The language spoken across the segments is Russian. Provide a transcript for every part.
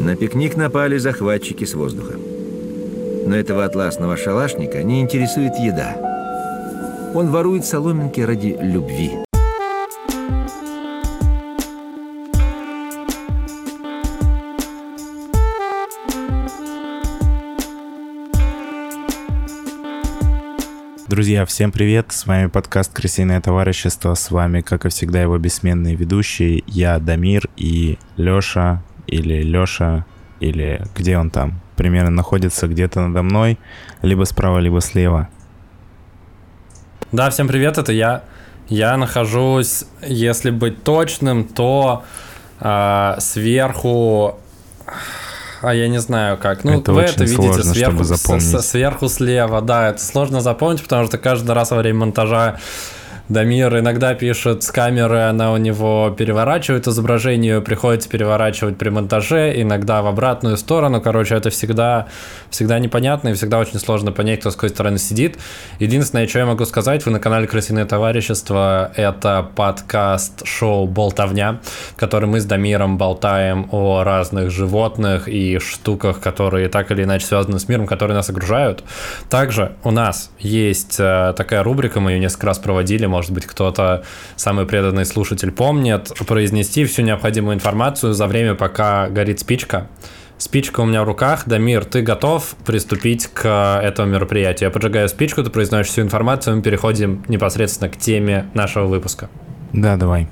На пикник напали захватчики с воздуха. Но этого атласного шалашника не интересует еда. Он ворует соломинки ради любви. Друзья, всем привет! С вами подкаст «Крысиное товарищество». С вами, как и всегда, его бессменные ведущие. Я Дамир и Лёша, или Лёша, или где он там. Примерно находится где-то надо мной, либо справа, либо слева. Да, всем привет, это я. Я нахожусь, если быть точным, то э, сверху а я не знаю как. Ну, это вы это видите сложно, сверху, сверху слева, да, это сложно запомнить, потому что каждый раз во время монтажа Дамир иногда пишет с камеры, она у него переворачивает изображение, приходится переворачивать при монтаже, иногда в обратную сторону. Короче, это всегда, всегда непонятно и всегда очень сложно понять, кто с какой стороны сидит. Единственное, что я могу сказать, вы на канале Крысиное товарищество, это подкаст-шоу «Болтовня», в котором мы с Дамиром болтаем о разных животных и штуках, которые так или иначе связаны с миром, которые нас окружают. Также у нас есть э, такая рубрика, мы ее несколько раз проводили, может быть, кто-то, самый преданный слушатель, помнит, произнести всю необходимую информацию за время, пока горит спичка. Спичка у меня в руках. Дамир, ты готов приступить к этому мероприятию? Я поджигаю спичку, ты произносишь всю информацию, мы переходим непосредственно к теме нашего выпуска. Да, давай.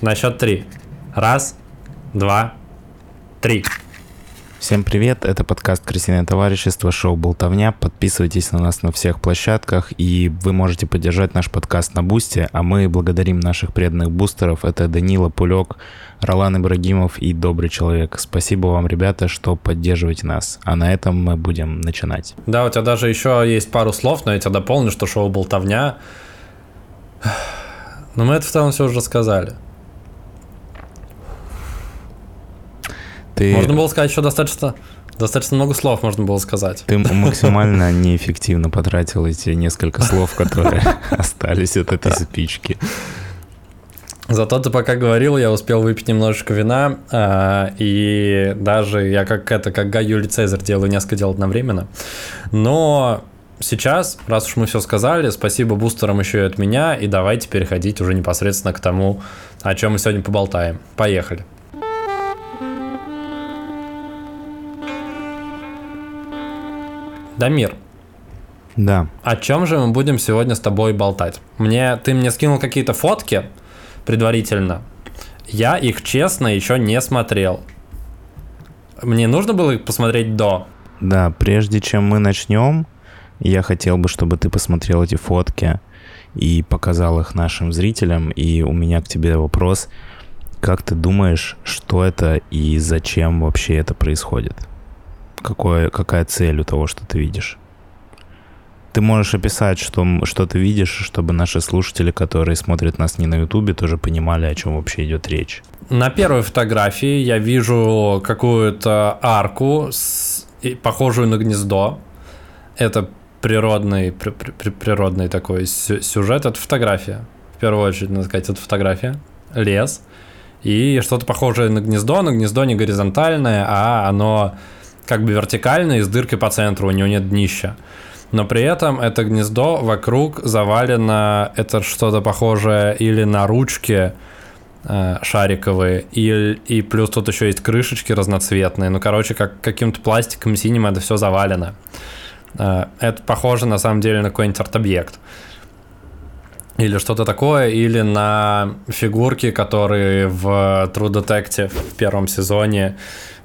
На счет три. Раз, два, три. Всем привет, это подкаст «Крысиное товарищество», шоу «Болтовня». Подписывайтесь на нас на всех площадках, и вы можете поддержать наш подкаст на Бусте, а мы благодарим наших преданных бустеров. Это Данила Пулек, Ролан Ибрагимов и Добрый Человек. Спасибо вам, ребята, что поддерживаете нас. А на этом мы будем начинать. Да, у тебя даже еще есть пару слов, но я тебя дополню, что шоу «Болтовня». Но мы это в целом все уже сказали. Ты, Можно было сказать еще достаточно, достаточно много слов можно было сказать. ты максимально неэффективно потратил эти несколько слов, которые остались от этой спички. Зато ты пока говорил, я успел выпить немножечко вина, а, и даже я как это, как Гай Юлий Цезарь делаю несколько дел одновременно. Но сейчас, раз уж мы все сказали, спасибо бустерам еще и от меня, и давайте переходить уже непосредственно к тому, о чем мы сегодня поболтаем. Поехали. Дамир, Да, о чем же мы будем сегодня с тобой болтать? Мне ты мне скинул какие-то фотки предварительно. Я их честно еще не смотрел. Мне нужно было их посмотреть до. Да, прежде чем мы начнем, я хотел бы, чтобы ты посмотрел эти фотки и показал их нашим зрителям. И у меня к тебе вопрос. Как ты думаешь, что это и зачем вообще это происходит? Какое, какая цель у того, что ты видишь? Ты можешь описать, что, что ты видишь, чтобы наши слушатели, которые смотрят нас не на Ютубе, тоже понимали, о чем вообще идет речь. На первой фотографии я вижу какую-то арку, с- похожую на гнездо. Это природный, при- при- при- природный такой сю- сюжет. Это фотография. В первую очередь, надо сказать, это фотография. Лес. И что-то похожее на гнездо, но гнездо не горизонтальное, а оно как бы вертикальное и с дыркой по центру, у него нет днища. Но при этом это гнездо вокруг завалено, это что-то похожее или на ручки, э, шариковые, и, и плюс тут еще есть крышечки разноцветные. Ну, короче, как каким-то пластиком синим это все завалено. Э, это похоже на самом деле на какой-нибудь арт-объект. Или что-то такое, или на фигурки, которые в True Detective в первом сезоне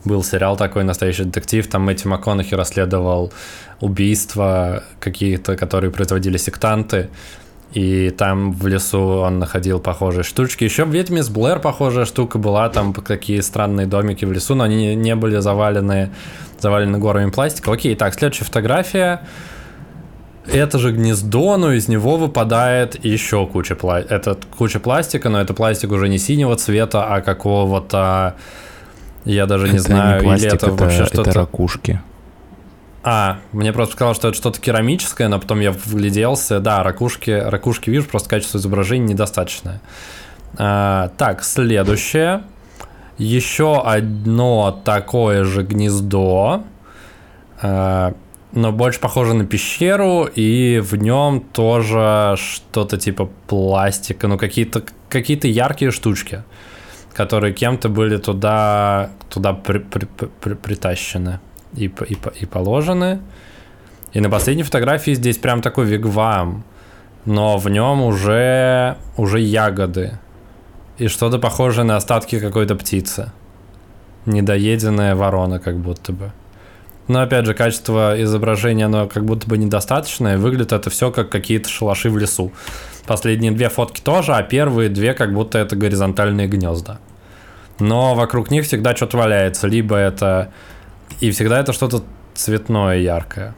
был сериал такой «Настоящий детектив», там Мэтью МакКонахи расследовал убийства какие-то, которые производили сектанты, и там в лесу он находил похожие штучки. Еще в «Ведьме с Блэр» похожая штука была, там такие странные домики в лесу, но они не были завалены, завалены горами пластика. Окей, так, следующая фотография. Это же гнездо, но из него выпадает еще куча пластика. Это куча пластика, но это пластик уже не синего цвета, а какого-то... Я даже не Это знаю, пластик, или это, это, вообще это что-то... ракушки. А, мне просто сказал, что это что-то керамическое, но потом я вгляделся. Да, ракушки, ракушки вижу, просто качество изображения недостаточное. А, так, следующее. еще одно такое же гнездо, э, но больше похоже на пещеру, и в нем тоже что-то типа пластика, ну какие-то какие яркие штучки, которые кем-то были туда, туда при, при, при, притащены и, и, и положены. И на последней фотографии здесь прям такой вигвам, но в нем уже, уже ягоды. И что-то похожее на остатки какой-то птицы. Недоеденная ворона как будто бы. Но опять же, качество изображения, оно как будто бы недостаточное. Выглядит это все как какие-то шалаши в лесу. Последние две фотки тоже, а первые две как будто это горизонтальные гнезда. Но вокруг них всегда что-то валяется. Либо это... И всегда это что-то цветное, яркое.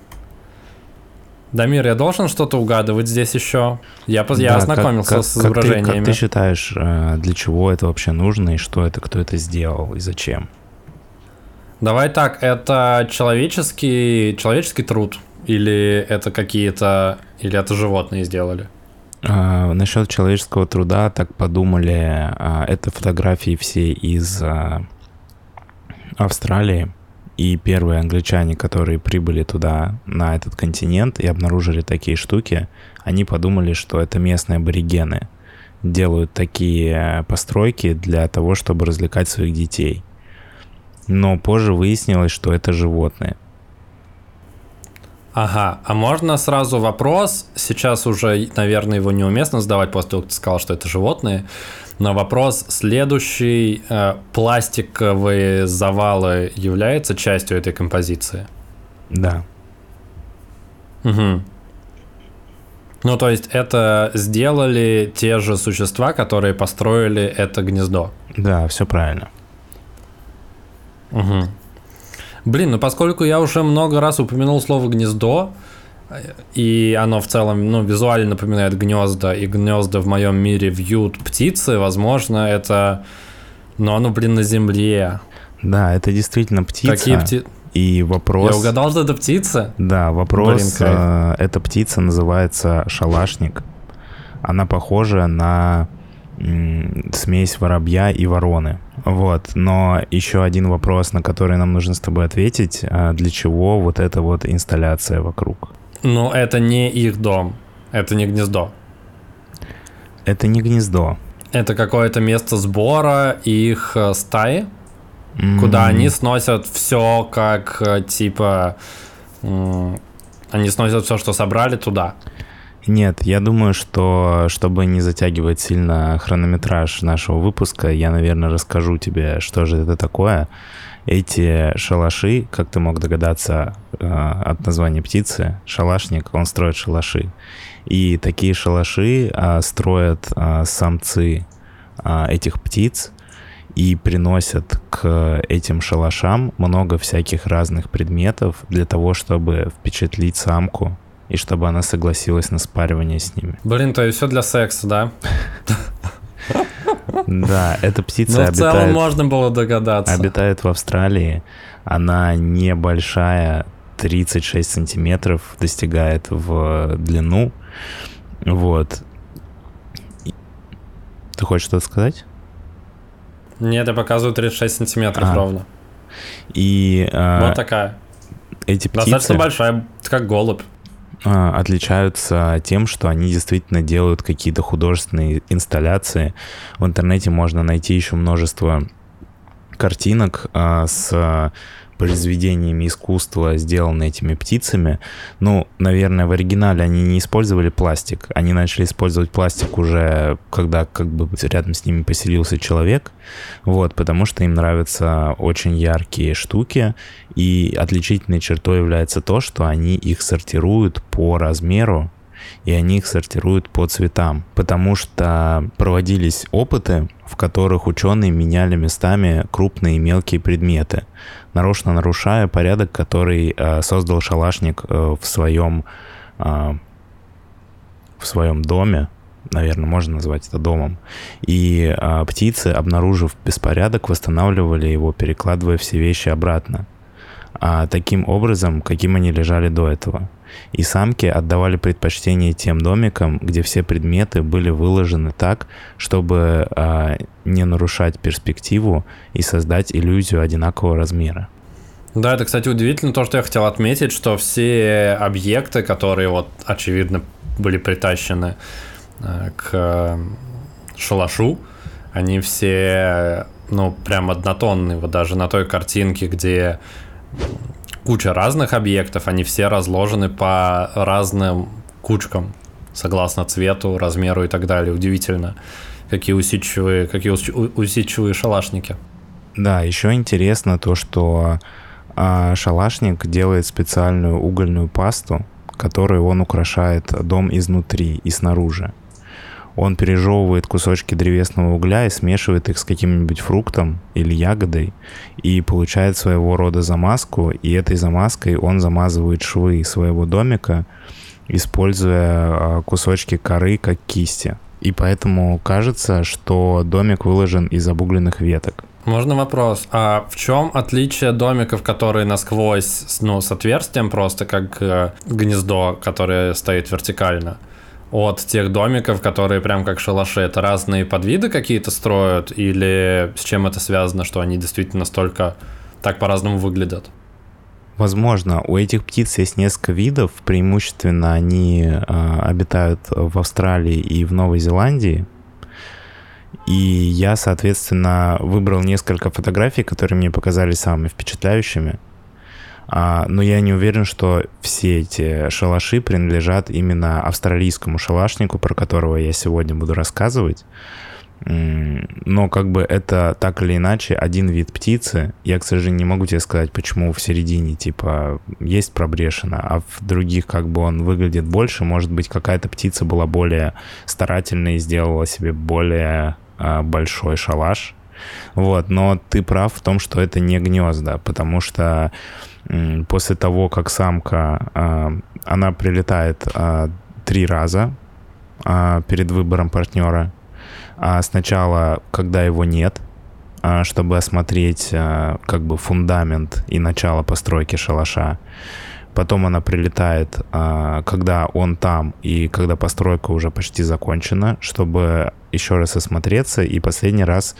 Дамир, я должен что-то угадывать здесь еще? Я, да, я ознакомился как, как, с изображениями. Как ты, как ты считаешь, э, для чего это вообще нужно и что это, кто это сделал и зачем? Давай так, это человеческий, человеческий труд или это какие-то, или это животные сделали? А, насчет человеческого труда так подумали, а, это фотографии все из а, Австралии. И первые англичане, которые прибыли туда, на этот континент, и обнаружили такие штуки, они подумали, что это местные аборигены делают такие постройки для того, чтобы развлекать своих детей. Но позже выяснилось, что это животные. Ага, а можно сразу вопрос? Сейчас уже, наверное, его неуместно задавать после того, как ты сказал, что это животные. Но вопрос следующий. Э, пластиковые завалы являются частью этой композиции? Да. Угу. Ну, то есть это сделали те же существа, которые построили это гнездо? Да, все правильно. Угу. Блин, ну поскольку я уже много раз упомянул слово гнездо, и оно в целом, ну, визуально напоминает гнезда, и гнезда в моем мире вьют птицы, возможно, это, ну, оно, блин, на земле. Да, это действительно птица. Какие птицы? И вопрос... Я угадал, что это птица? Да, вопрос... Блин, э, эта птица называется шалашник. Она похожа на смесь воробья и вороны. Вот, но еще один вопрос, на который нам нужно с тобой ответить. А для чего вот эта вот инсталляция вокруг? Ну, это не их дом, это не гнездо. Это не гнездо. Это какое-то место сбора их э, стаи, mm-hmm. куда они сносят все, как э, типа... Они сносят все, что собрали туда. Нет, я думаю, что чтобы не затягивать сильно хронометраж нашего выпуска, я, наверное, расскажу тебе, что же это такое. Эти шалаши, как ты мог догадаться э, от названия птицы, шалашник, он строит шалаши. И такие шалаши э, строят э, самцы этих птиц и приносят к этим шалашам много всяких разных предметов для того, чтобы впечатлить самку и чтобы она согласилась на спаривание с ними. Блин, то есть все для секса, да? Да, эта птица Но в целом можно было догадаться. Обитает в Австралии. Она небольшая, 36 сантиметров достигает в длину. Вот. Ты хочешь что-то сказать? Нет, я показываю 36 сантиметров а. ровно. И... А, вот такая. Эти птицы... Достаточно большая, как голубь. А, отличаются тем, что они действительно делают какие-то художественные инсталляции. В интернете можно найти еще множество картинок а, с произведениями искусства, сделанные этими птицами. Ну, наверное, в оригинале они не использовали пластик. Они начали использовать пластик уже, когда как бы рядом с ними поселился человек. Вот, потому что им нравятся очень яркие штуки. И отличительной чертой является то, что они их сортируют по размеру и они их сортируют по цветам, потому что проводились опыты, в которых ученые меняли местами крупные и мелкие предметы, нарочно нарушая порядок, который э, создал шалашник э, в своем э, в своем доме, наверное, можно назвать это домом. И э, птицы, обнаружив беспорядок, восстанавливали его, перекладывая все вещи обратно. А, таким образом, каким они лежали до этого. И самки отдавали предпочтение тем домикам, где все предметы были выложены так, чтобы а, не нарушать перспективу и создать иллюзию одинакового размера. Да, это, кстати, удивительно то, что я хотел отметить, что все объекты, которые вот, очевидно, были притащены э, к шалашу, они все, ну, прям однотонные. Вот даже на той картинке, где куча разных объектов, они все разложены по разным кучкам, согласно цвету, размеру и так далее. Удивительно, какие усидчивые, какие усидчивые шалашники. Да, еще интересно то, что а, шалашник делает специальную угольную пасту, которой он украшает дом изнутри и снаружи. Он пережевывает кусочки древесного угля и смешивает их с каким-нибудь фруктом или ягодой и получает своего рода замазку, и этой замазкой он замазывает швы своего домика, используя а, кусочки коры как кисти. И поэтому кажется, что домик выложен из обугленных веток. Можно вопрос? А в чем отличие домиков, которые насквозь, ну, с отверстием просто, как э, гнездо, которое стоит вертикально? От тех домиков, которые прям как шалаши. Это разные подвиды какие-то строят или с чем это связано, что они действительно настолько так по-разному выглядят? Возможно, у этих птиц есть несколько видов, преимущественно они э, обитают в Австралии и в Новой Зеландии. И я, соответственно, выбрал несколько фотографий, которые мне показались самыми впечатляющими. А, но я не уверен, что все эти шалаши принадлежат именно австралийскому шалашнику, про которого я сегодня буду рассказывать. Но как бы это так или иначе один вид птицы. Я, к сожалению, не могу тебе сказать, почему в середине типа есть пробрешина, а в других как бы он выглядит больше. Может быть, какая-то птица была более старательной и сделала себе более а, большой шалаш. Вот, но ты прав в том, что это не гнезда, потому что после того, как самка, а, она прилетает а, три раза а, перед выбором партнера. Сначала, когда его нет, чтобы осмотреть как бы фундамент и начало постройки шалаша. Потом она прилетает, когда он там и когда постройка уже почти закончена, чтобы еще раз осмотреться, и последний раз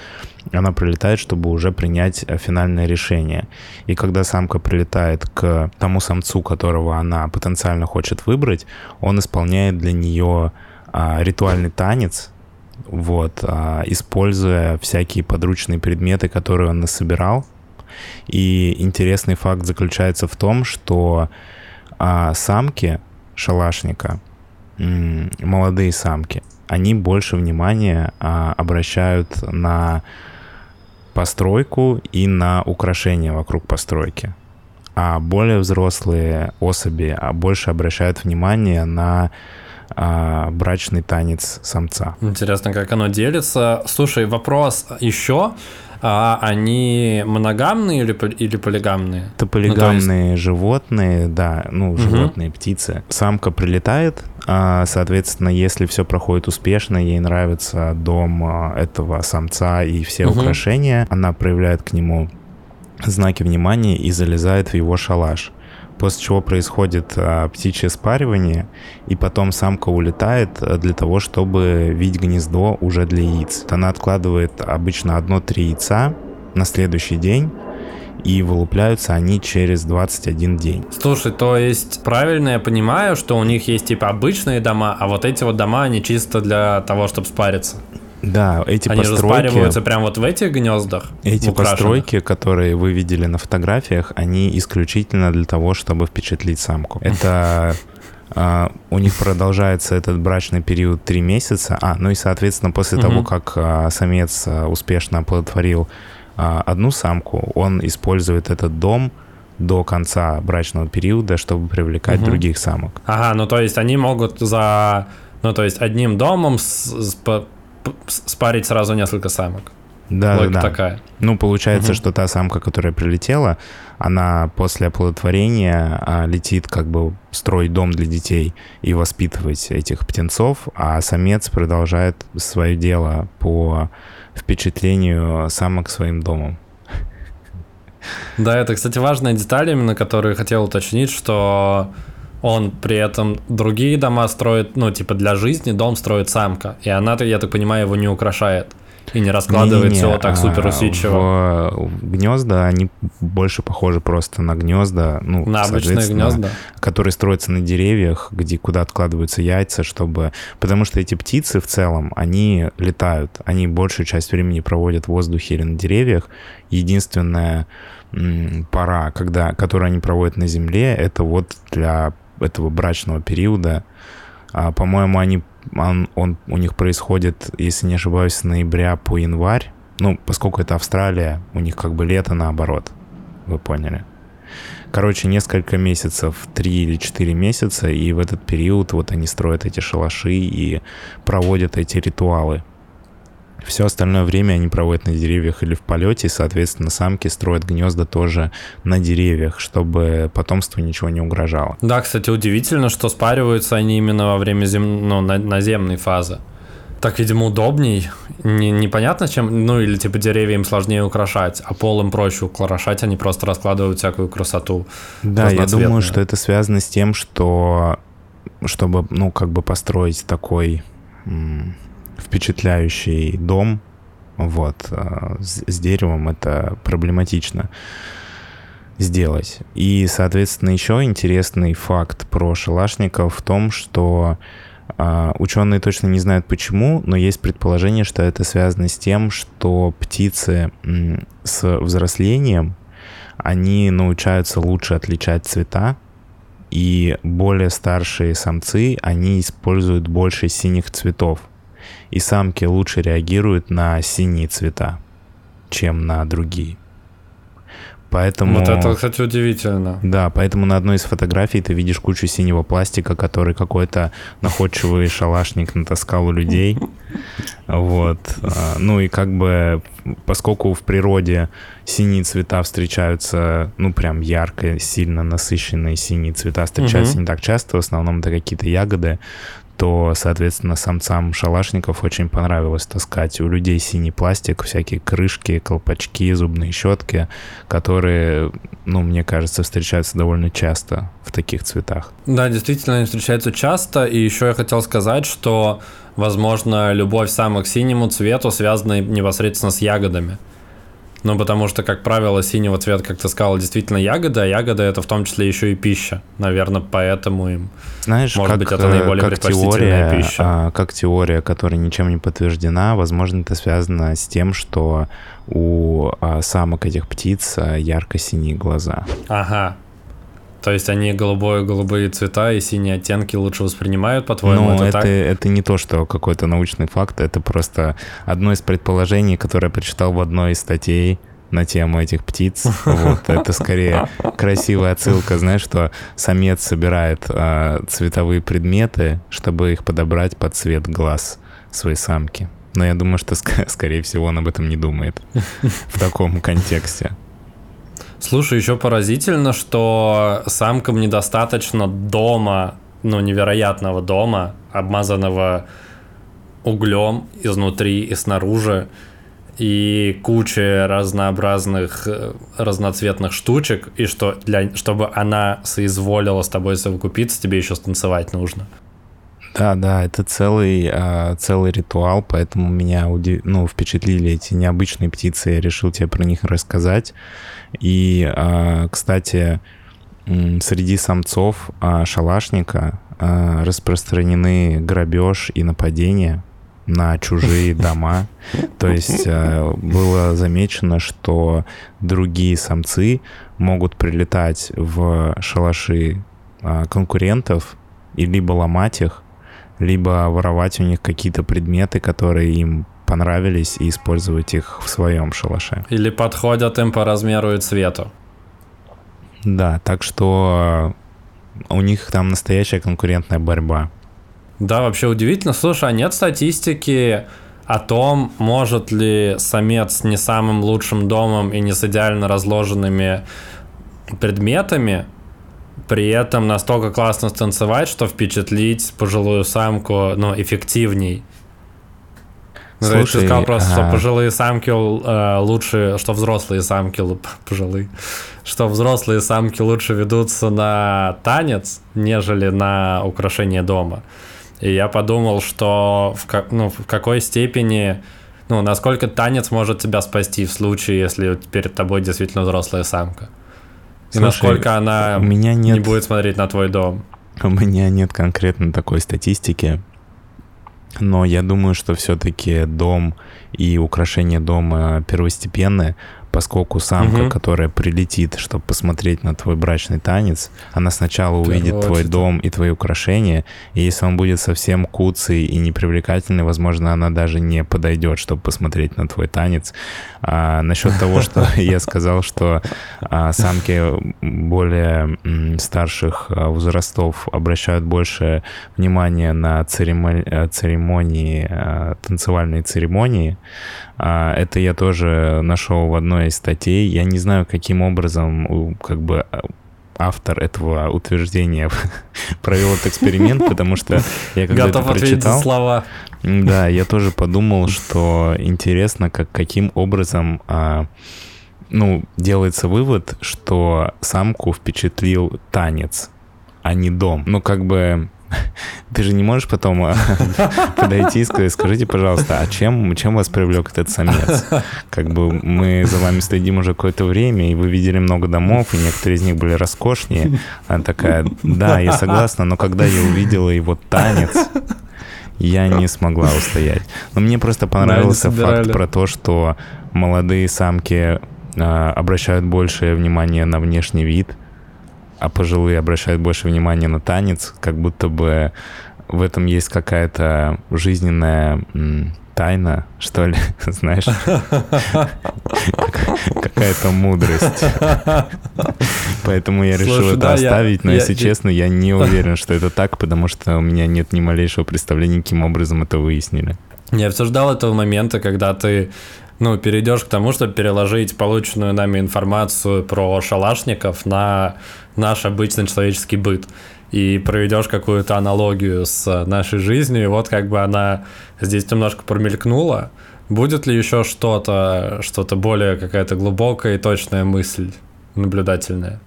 она прилетает, чтобы уже принять э, финальное решение. И когда самка прилетает к тому самцу, которого она потенциально хочет выбрать, он исполняет для нее а, ритуальный танец, вот, а, используя всякие подручные предметы, которые он насобирал. И интересный факт заключается в том, что а, самки шалашника, молодые самки, они больше внимания а, обращают на постройку и на украшения вокруг постройки. А более взрослые особи а, больше обращают внимание на а, брачный танец самца. Интересно, как оно делится. Слушай, вопрос еще. А они моногамные или, или полигамные? Это полигамные ну, есть... животные, да, ну, угу. животные, птицы. Самка прилетает, а, соответственно, если все проходит успешно, ей нравится дом а, этого самца и все угу. украшения, она проявляет к нему знаки внимания и залезает в его шалаш после чего происходит а, птичье спаривание, и потом самка улетает а, для того, чтобы видеть гнездо уже для яиц. Она откладывает обычно одно-три яйца на следующий день, и вылупляются они через 21 день. Слушай, то есть правильно я понимаю, что у них есть типа обычные дома, а вот эти вот дома, они чисто для того, чтобы спариться? Да, эти Они постройки... распариваются прямо вот в этих гнездах? Эти постройки, которые вы видели на фотографиях, они исключительно для того, чтобы впечатлить самку. Это Uh, у них продолжается этот брачный период три месяца. А, ну и, соответственно, после того, как uh, самец uh, успешно оплодотворил одну самку, он использует этот дом до конца брачного периода, чтобы привлекать других самок. Ага, ну то есть они могут за... Ну то есть одним домом с, с, спарить сразу несколько самок. Да, Логика да. такая. Ну, получается, угу. что та самка, которая прилетела, она после оплодотворения а, летит как бы строить дом для детей и воспитывать этих птенцов, а самец продолжает свое дело по впечатлению самок своим домом. Да, это, кстати, важная деталь, именно которую хотел уточнить, что он при этом другие дома строит, ну, типа для жизни дом строит самка. И она-то, я так понимаю, его не украшает. И не раскладывает Не-не-не, все так супер усидчиво. В, в гнезда они больше похожи просто на гнезда, ну, На обычные гнезда. которые строятся на деревьях, где куда откладываются яйца, чтобы... Потому что эти птицы в целом, они летают, они большую часть времени проводят в воздухе или на деревьях. Единственная пора, когда, которую они проводят на земле, это вот для этого брачного периода. А, по-моему, они, он, он- у них происходит, если не ошибаюсь, с ноября по январь. Ну, поскольку это Австралия, у них как бы лето наоборот. Вы поняли? Короче, несколько месяцев, три или четыре месяца, и в этот период вот они строят эти шалаши и проводят эти ритуалы. Все остальное время они проводят на деревьях или в полете, и, соответственно, самки строят гнезда тоже на деревьях, чтобы потомству ничего не угрожало. Да, кстати, удивительно, что спариваются они именно во время зем... ну, на- наземной фазы. Так, видимо, удобней. Не, непонятно, чем... Ну, или, типа, деревья им сложнее украшать, а пол им проще украшать, они просто раскладывают всякую красоту. Да, я думаю, что это связано с тем, что чтобы, ну, как бы построить такой впечатляющий дом, вот, а, с, с деревом это проблематично сделать. И, соответственно, еще интересный факт про шалашников в том, что а, ученые точно не знают почему, но есть предположение, что это связано с тем, что птицы с взрослением они научаются лучше отличать цвета, и более старшие самцы, они используют больше синих цветов. И самки лучше реагируют на синие цвета, чем на другие. Поэтому... Вот это, кстати, удивительно. Да, поэтому на одной из фотографий ты видишь кучу синего пластика, который какой-то находчивый шалашник натаскал у людей. Вот. А, Ну и как бы, поскольку в природе синие цвета встречаются, ну прям ярко, сильно насыщенные синие цвета встречаются Мгм. не так часто, в основном это какие-то ягоды, то, соответственно, самцам шалашников очень понравилось таскать у людей синий пластик, всякие крышки, колпачки, зубные щетки, которые, ну, мне кажется, встречаются довольно часто в таких цветах. Да, действительно, они встречаются часто. И еще я хотел сказать, что, возможно, любовь самок к синему цвету связана непосредственно с ягодами. Ну, потому что, как правило, синего цвета, как ты сказал, действительно ягода, а ягода это в том числе еще и пища. Наверное, поэтому им. Знаешь, Может как, быть, это э, наиболее как предпочтительная теория, пища. а, как теория, которая ничем не подтверждена, возможно, это связано с тем, что у а, самок этих птиц а, ярко-синие глаза. Ага. То есть они голубое, голубые цвета и синие оттенки лучше воспринимают, по-твоему, Но это, это, так? это не то, что какой-то научный факт, это просто одно из предположений, которое я прочитал в одной из статей на тему этих птиц. Вот, это скорее красивая отсылка, знаешь, что самец собирает а, цветовые предметы, чтобы их подобрать под цвет глаз своей самки. Но я думаю, что, ск- скорее всего, он об этом не думает в таком контексте. Слушай, еще поразительно, что самкам недостаточно дома, ну, невероятного дома, обмазанного углем изнутри и снаружи, и куча разнообразных э, разноцветных штучек, и что для, чтобы она соизволила с тобой совокупиться, тебе еще станцевать нужно. Да, да, это целый, а, целый ритуал, поэтому меня уди- ну, впечатлили эти необычные птицы, я решил тебе про них рассказать. И, а, кстати, среди самцов а, шалашника распространены грабеж и нападения на чужие дома. То есть было замечено, что другие самцы могут прилетать в шалаши конкурентов и либо ломать их, либо воровать у них какие-то предметы, которые им понравились, и использовать их в своем шалаше. Или подходят им по размеру и цвету. Да, так что э, у них там настоящая конкурентная борьба. Да, вообще удивительно. Слушай, а нет статистики о том, может ли самец с не самым лучшим домом и не с идеально разложенными предметами при этом настолько классно станцевать, что впечатлить пожилую самку, ну, эффективней. Ну, то есть ты Слушай, сказал просто, что а- пожилые самки э, лучше, что взрослые самки пожилые что взрослые самки лучше ведутся на танец, нежели на украшение дома. И я подумал, что в, как, ну, в какой степени, ну, насколько танец может тебя спасти в случае, если перед тобой действительно взрослая самка. И насколько она у меня нет... не будет смотреть на твой дом. У меня нет конкретно такой статистики, но я думаю, что все-таки дом и украшение дома первостепенные, поскольку самка, угу. которая прилетит, чтобы посмотреть на твой брачный танец, она сначала увидит твой дом и твои украшения, и если он будет совсем куцый и непривлекательный, возможно, она даже не подойдет, чтобы посмотреть на твой танец. А, насчет того, что я сказал, что а, самки более старших а, возрастов обращают больше внимания на церемонии, э, церемонии а, танцевальные церемонии, это я тоже нашел в одной из статей. Я не знаю, каким образом как бы а, автор этого утверждения провел этот эксперимент, потому что я когда Готов это прочитал... слова. Да, я тоже подумал, что интересно, как, каким образом а, ну, делается вывод, что самку впечатлил танец, а не дом. Ну, как бы Ты же не можешь потом а, подойти и сказать, скажите, пожалуйста, а чем, чем вас привлек этот самец? Как бы мы за вами следим уже какое-то время, и вы видели много домов, и некоторые из них были роскошнее. Она такая, да, я согласна, но когда я увидела его танец, я не смогла устоять. Но мне просто понравился да, факт про то, что молодые самки э, обращают большее внимание на внешний вид, а пожилые обращают больше внимания на танец, как будто бы в этом есть какая-то жизненная тайна, что ли, знаешь, какая-то мудрость. Поэтому я решил это оставить, но, если честно, я не уверен, что это так, потому что у меня нет ни малейшего представления, каким образом это выяснили. Я все ждал этого момента, когда ты ну, перейдешь к тому, чтобы переложить полученную нами информацию про шалашников на наш обычный человеческий быт и проведешь какую-то аналогию с нашей жизнью, и вот как бы она здесь немножко промелькнула. Будет ли еще что-то, что-то более какая-то глубокая и точная мысль наблюдательная?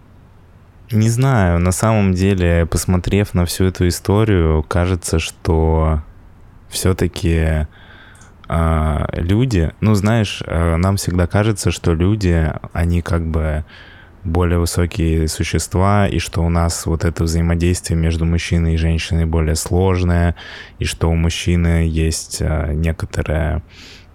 Не знаю, на самом деле, посмотрев на всю эту историю, кажется, что все-таки люди, ну знаешь, э, нам всегда кажется, что люди, они как бы более высокие существа, и что у нас вот это взаимодействие между мужчиной и женщиной более сложное, и что у мужчины есть э, некоторая,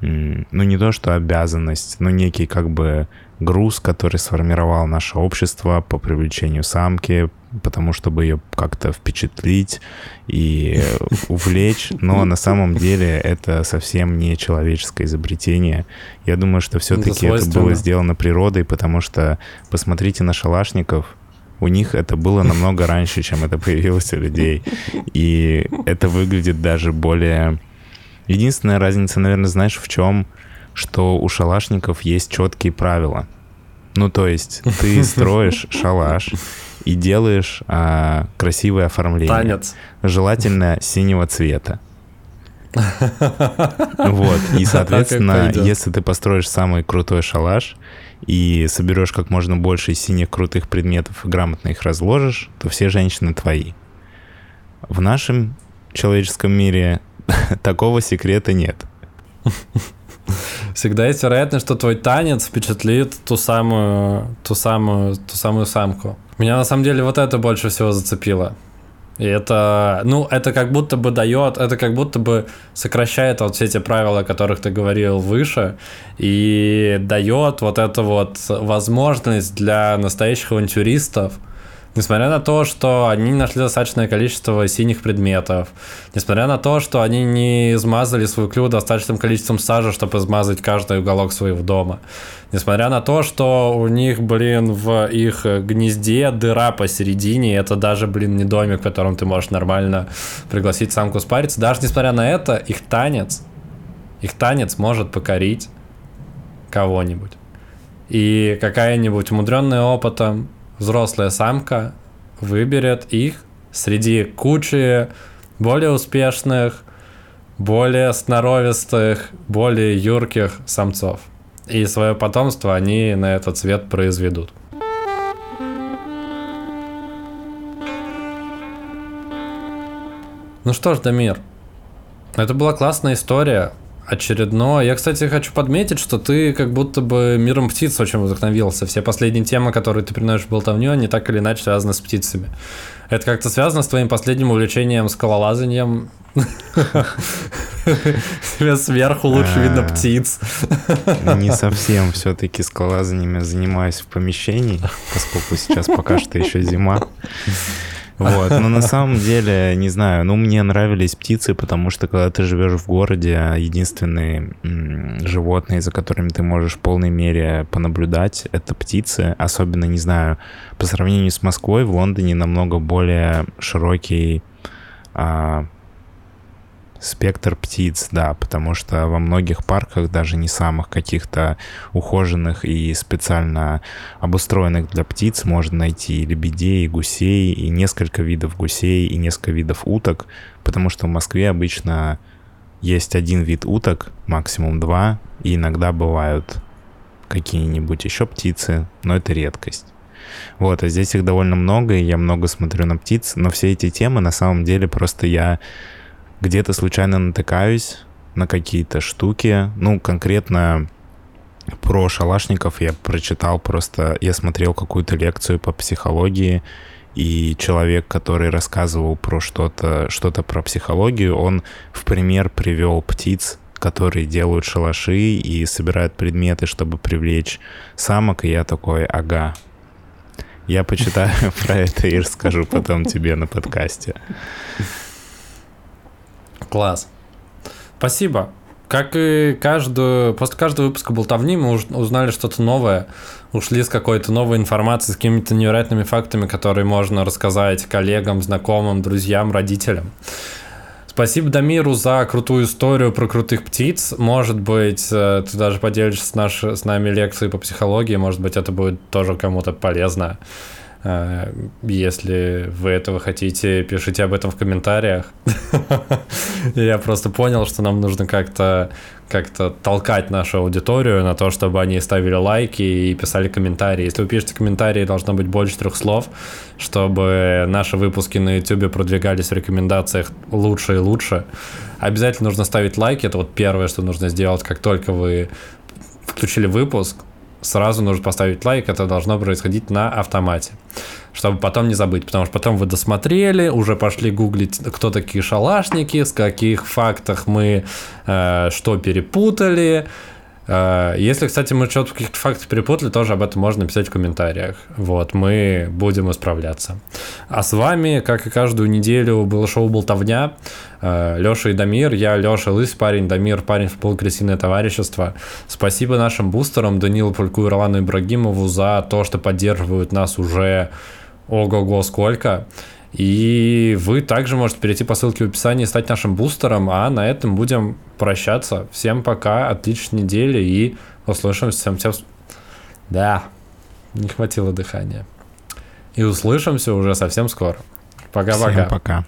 ну не то что обязанность, но некий как бы груз, который сформировал наше общество по привлечению самки, потому чтобы ее как-то впечатлить и увлечь, но на самом деле это совсем не человеческое изобретение. Я думаю, что все-таки это, это было сделано природой, потому что посмотрите на шалашников, у них это было намного раньше, чем это появилось у людей. И это выглядит даже более... Единственная разница, наверное, знаешь, в чем? Что у шалашников есть четкие правила. Ну, то есть ты строишь шалаш, и делаешь а, красивое оформление. Танец. Желательно синего цвета. Вот, и, соответственно, если ты построишь самый крутой шалаш и соберешь как можно больше синих крутых предметов и грамотно их разложишь, то все женщины твои. В нашем человеческом мире такого секрета нет. Всегда есть вероятность, что твой танец впечатлит ту самую, ту самую, ту самую самку. Меня на самом деле вот это больше всего зацепило. И это, ну, это как будто бы дает, это как будто бы сокращает вот все эти правила, о которых ты говорил выше, и дает вот эту вот возможность для настоящих авантюристов – Несмотря на то, что они нашли достаточное количество синих предметов, несмотря на то, что они не измазали свою клюв достаточным количеством сажи, чтобы измазать каждый уголок своего дома, несмотря на то, что у них, блин, в их гнезде дыра посередине, это даже, блин, не домик, в котором ты можешь нормально пригласить самку спариться, даже несмотря на это, их танец, их танец может покорить кого-нибудь. И какая-нибудь умудренная опытом, взрослая самка выберет их среди кучи более успешных, более сноровистых, более юрких самцов. И свое потомство они на этот свет произведут. Ну что ж, Дамир, это была классная история. Очередное. Я, кстати, хочу подметить, что ты как будто бы миром птиц очень вдохновился. Все последние темы, которые ты приносишь в болтовню, они так или иначе связаны с птицами. Это как-то связано с твоим последним увлечением скалолазанием? Тебе сверху лучше видно А. птиц. Не совсем все-таки скалолазаниями занимаюсь в помещении, поскольку сейчас пока что еще зима. Вот, но на самом деле, не знаю, ну, мне нравились птицы, потому что когда ты живешь в городе, единственные животные, за которыми ты можешь в полной мере понаблюдать, это птицы. Особенно, не знаю, по сравнению с Москвой, в Лондоне намного более широкий а, спектр птиц, да, потому что во многих парках, даже не самых каких-то ухоженных и специально обустроенных для птиц, можно найти и лебедей, и гусей, и несколько видов гусей, и несколько видов уток, потому что в Москве обычно есть один вид уток, максимум два, и иногда бывают какие-нибудь еще птицы, но это редкость. Вот, а здесь их довольно много, и я много смотрю на птиц, но все эти темы на самом деле просто я где-то случайно натыкаюсь на какие-то штуки. Ну, конкретно про шалашников я прочитал просто, я смотрел какую-то лекцию по психологии, и человек, который рассказывал про что-то, что-то про психологию, он в пример привел птиц, которые делают шалаши и собирают предметы, чтобы привлечь самок, и я такой, ага. Я почитаю про это и расскажу потом тебе на подкасте. Класс. Спасибо. Как и каждую, после каждого выпуска болтовни мы узнали что-то новое, ушли с какой-то новой информацией, с какими-то невероятными фактами, которые можно рассказать коллегам, знакомым, друзьям, родителям. Спасибо Дамиру за крутую историю про крутых птиц. Может быть, э, ты даже поделишься с, наш, с нами лекцией по психологии, может быть, это будет тоже кому-то полезно. Э, Если вы этого хотите, пишите об этом в комментариях. Я просто понял, что нам нужно как-то как-то толкать нашу аудиторию на то, чтобы они ставили лайки и писали комментарии. Если вы пишете комментарии, должно быть больше трех слов, чтобы наши выпуски на YouTube продвигались в рекомендациях лучше и лучше. Обязательно нужно ставить лайки. Это вот первое, что нужно сделать, как только вы включили выпуск, сразу нужно поставить лайк, это должно происходить на автомате, чтобы потом не забыть, потому что потом вы досмотрели, уже пошли гуглить, кто такие шалашники, с каких фактах мы э, что перепутали. Э, если, кстати, мы что-то в каких-то фактах перепутали, тоже об этом можно написать в комментариях. Вот, мы будем исправляться. А с вами, как и каждую неделю, было шоу «Болтовня». Э, Леша и Дамир. Я Леша Лысый парень, Дамир парень в полукрысиное товарищество. Спасибо нашим бустерам Данилу Пульку и Ролану Ибрагимову за то, что поддерживают нас уже ого-го сколько. И вы также можете перейти по ссылке в описании и стать нашим бустером, а на этом будем прощаться. Всем пока, отличной недели и услышимся. Всем. Да, не хватило дыхания. И услышимся уже совсем скоро. Пока-пока. Всем пока.